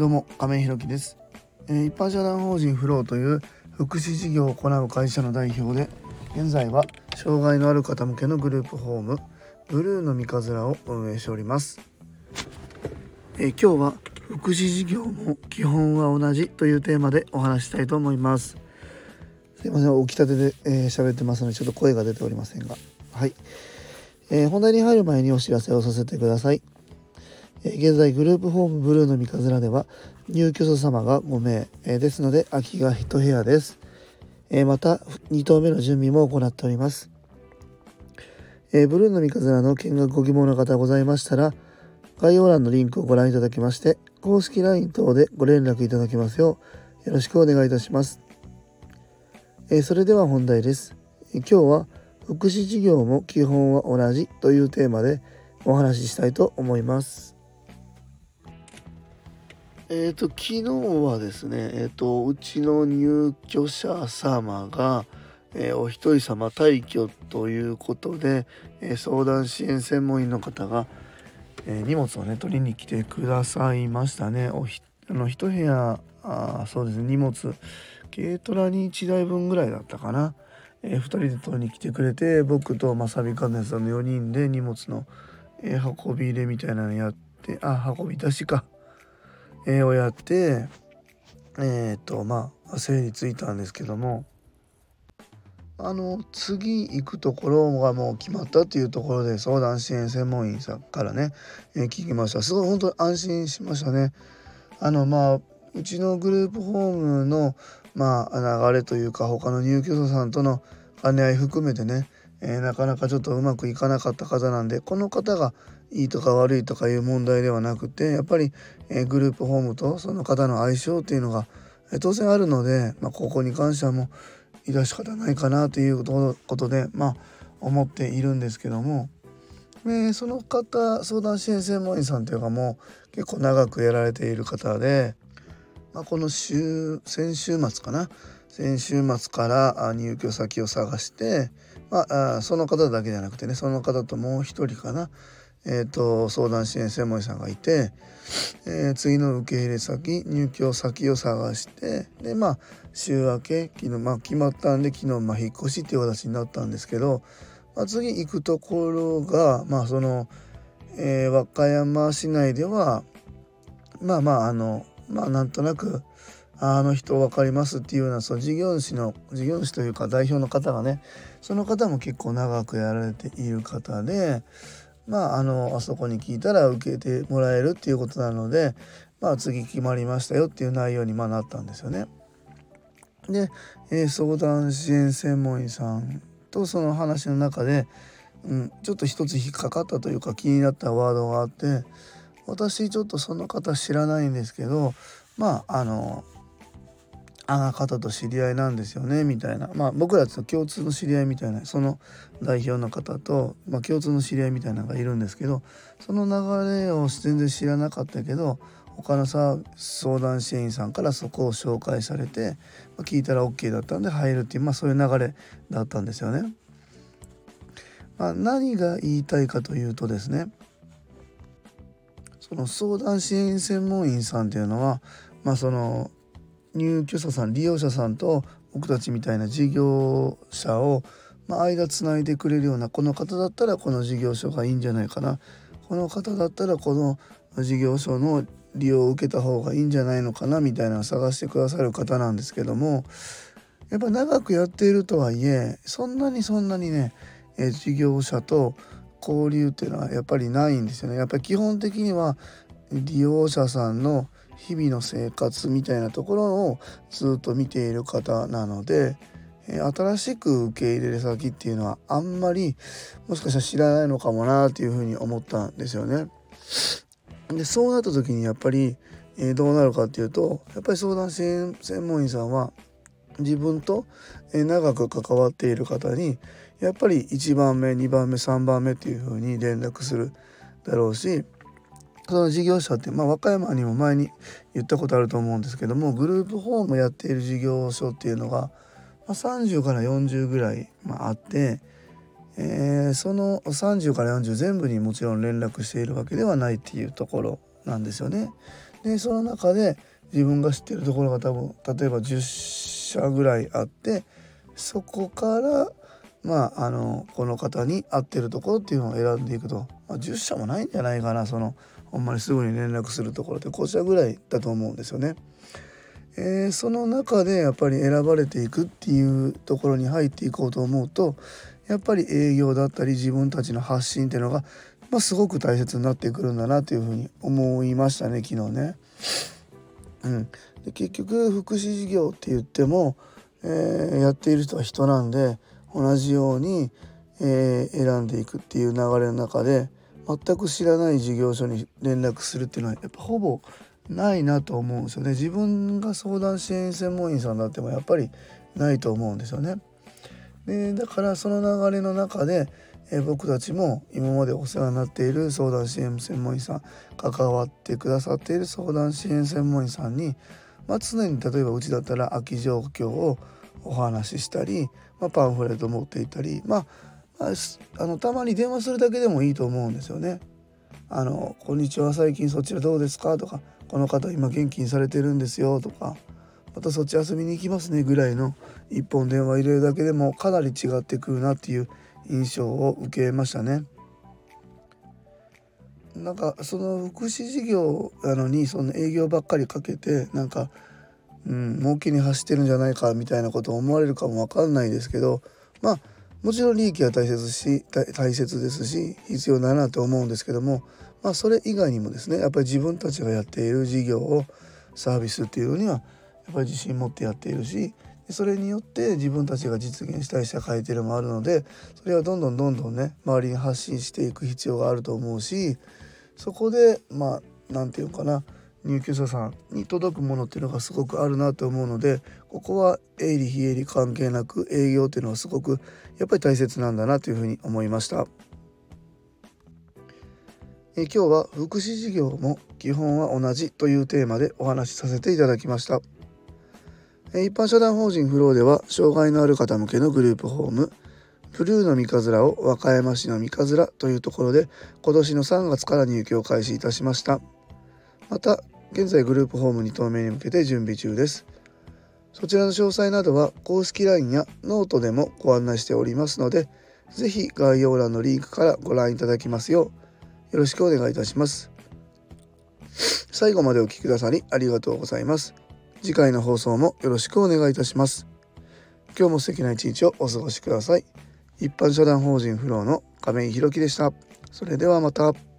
どうも亀井ひろきです、えー、一般社団法人フローという福祉事業を行う会社の代表で現在は障害のある方向けのグループホームブルーの三日面を運営しております、えー、今日は福祉事業も基本は同じというテーマでお話したいと思います。すいません起きたてで喋、えー、ってますのでちょっと声が出ておりませんが。はい、えー、本題に入る前にお知らせをさせてください。現在グループホームブルーの三日面では入居者様が5名ですので空きが1部屋です。また2棟目の準備も行っております。ブルーの三日面の見学ご希望の方ございましたら概要欄のリンクをご覧いただきまして公式 LINE 等でご連絡いただきますようよろしくお願いいたします。それでは本題です。今日は福祉事業も基本は同じというテーマでお話ししたいと思います。え、ー、と昨日はですねえっ、ー、とうちの入居者様が、えー、お一人様退去ということで、え相談支援専門員の方が、え荷物をね取りに来てくださいましたね。おひあの一部屋あそうですね荷物軽トラに1台分ぐらいだったかな。え2人で取りに来てくれて僕とまさびかねさんの4人で荷物の、え運び入れみたいなのやってあ運び出しか。えをやってえっ、とまあ整理ついたんですけどもあの次行くところがもう決まったっていうところで相談支援専門員さんからね、えー、聞きましたすごい本当に安心しましたね。あのまあうちのグループホームのまあ流れというか他の入居者さんとの兼ね合い含めてね、えー、なかなかちょっとうまくいかなかった方なんでこの方がいいとか悪いとかいう問題ではなくてやっぱり、えー、グループホームとその方の相性っていうのが、えー、当然あるので、まあ、ここに関してはもう致し方ないかなということでまあ思っているんですけども、え、その方相談支援専門員さんというかもう結構長くやられている方で、まあ、この週先週末かな？先週末から入居先を探して、まあ、その方だけじゃなくてねその方ともう一人かな。えーと、相談支援専門医さんがいて、えー、次の受け入れ先入居先を探してでまあ週明け昨日、まあ、決まったんで昨日、まあ、引っ越しっていう形になったんですけど、まあ、次行くところがまあその、えー、和歌山市内ではまあまああのまあなんとなくあの人分かりますっていうようなその事業主の事業主というか代表の方がねその方も結構長くやられている方で。まああのあそこに聞いたら受けてもらえるっていうことなので、まあ、次決まりましたよっていう内容にまなったんですよね。で、えー、相談支援専門員さんとその話の中で、うん、ちょっと一つ引っかかったというか気になったワードがあって私ちょっとその方知らないんですけどまああのあの方と知り合いなんですよねみたいなまあ僕らと共通の知り合いみたいなその代表の方と、まあ、共通の知り合いみたいなのがいるんですけどその流れを全然知らなかったけど他のさ相談支援員さんからそこを紹介されて、まあ、聞いたら OK だったんで入るっていう、まあ、そういう流れだったんですよね。まあ、何が言いたいかというとですねその相談支援専門員さんっていうのは、まあ、その入居者さん利用者さんと僕たちみたいな事業者を、まあ、間つないでくれるようなこの方だったらこの事業所がいいんじゃないかなこの方だったらこの事業所の利用を受けた方がいいんじゃないのかなみたいなのを探してくださる方なんですけどもやっぱ長くやっているとはいえそんなにそんなにね、え事業者と交流っていうのはやっぱりないんですよね。やっぱり基本的には利用者さんの日々の生活みたいなところをずっと見ている方なので新しく受け入れ先っていうのはあんまりもしかしたら知らないのかもなっていうふうに思ったんですよね。でそうなった時にやっぱり、えどうなるかっていうとやっぱり相談支援専門員さんは自分と長く関わっている方にやっぱり1番目2番目3番目っていうふうに連絡するだろうしその事業者って、まあ、和歌山にも前に言ったことあると思うんですけどもグループホームやっている事業所っていうのが、まあ、30から40ぐらい、まあ、あって、えー、その30から40全部にもちろん連絡しているわけではないっていうところなんですよね。でその中で自分が知ってるところが多分例えば10社ぐらいあってそこからまああのこの方に合ってるところっていうのを選んでいくと、まあ、10社もないんじゃないかなそのほんまにすぐに連絡するところって5社ぐらいだと思うんですよね。えー、その中でやっぱり選ばれていくっていうところに入っていこうと思うとやっぱり営業だったり自分たちの発信っていうのが、まあ、すごく大切になってくるんだなというふうに思いましたね昨日ね。うん、で結局福祉事業って言っても、えー、やっている人は人なんで同じように、えー、選んでいくっていう流れの中で全く知らない事業所に連絡するっていうのはやっぱほぼないなと思うんですよね自分が相談支援専門員さんだってもやっぱりないと思うんですよね。でだからその流れの中で、え僕たちも今までお世話になっている相談支援専門員さん関わってくださっている相談支援専門員さんに、まあ、常に例えばうちだったら空き状況をお話ししたり、まあ、パンフレット持っていたり、まあ、まあ、のたまに電話するだけでもいいと思うんですよね。あのこんにちは最近そちらどうですか？とかこの方今元気にされてるんですよとかまたそっち遊びに行きますねぐらいの一本電話入れるだけでもかなり違ってくるなっていう印象を受けましたね。なんかその福祉事業なのにその営業ばっかりかけてなんかうん儲けに走ってるんじゃないかみたいなことを思われるかもわかんないですけどまあもちろん利益は大切し大切ですし必要だなと思うんですけどもまあそれ以外にもですねやっぱり自分たちがやっている事業をサービスっていうのにはやっぱり自信持ってやっているしそれによって自分たちが実現したい社会っていうのもあるのでそれはどんどんどんどんね周りに発信していく必要があると思うしそこでまあ何て言うのかな入居者さんに届くものっていうのがすごくあるなと思うのでここは営利非営利関係なく営業っていうのはすごくやっぱり大切なんだなというふうに思いました。え今日は福祉事業も基本は同じというテーマでお話しさせていただきました。一般社団法人フローでは障害のある方向けのグループホームブルーの三日面を和歌山市の三日面というところで今年の3月から入居を開始いたしましたまた現在グループホーム2棟目に向けて準備中ですそちらの詳細などは公式 LINE やノートでもご案内しておりますので是非概要欄のリンクからご覧いただきますようよろしくお願いいたします最後までお聴きくださりありがとうございます次回の放送もよろしくお願いいたします。今日も素敵な一日をお過ごしください。一般社団法人フローの亀井宏樹でした。それではまた。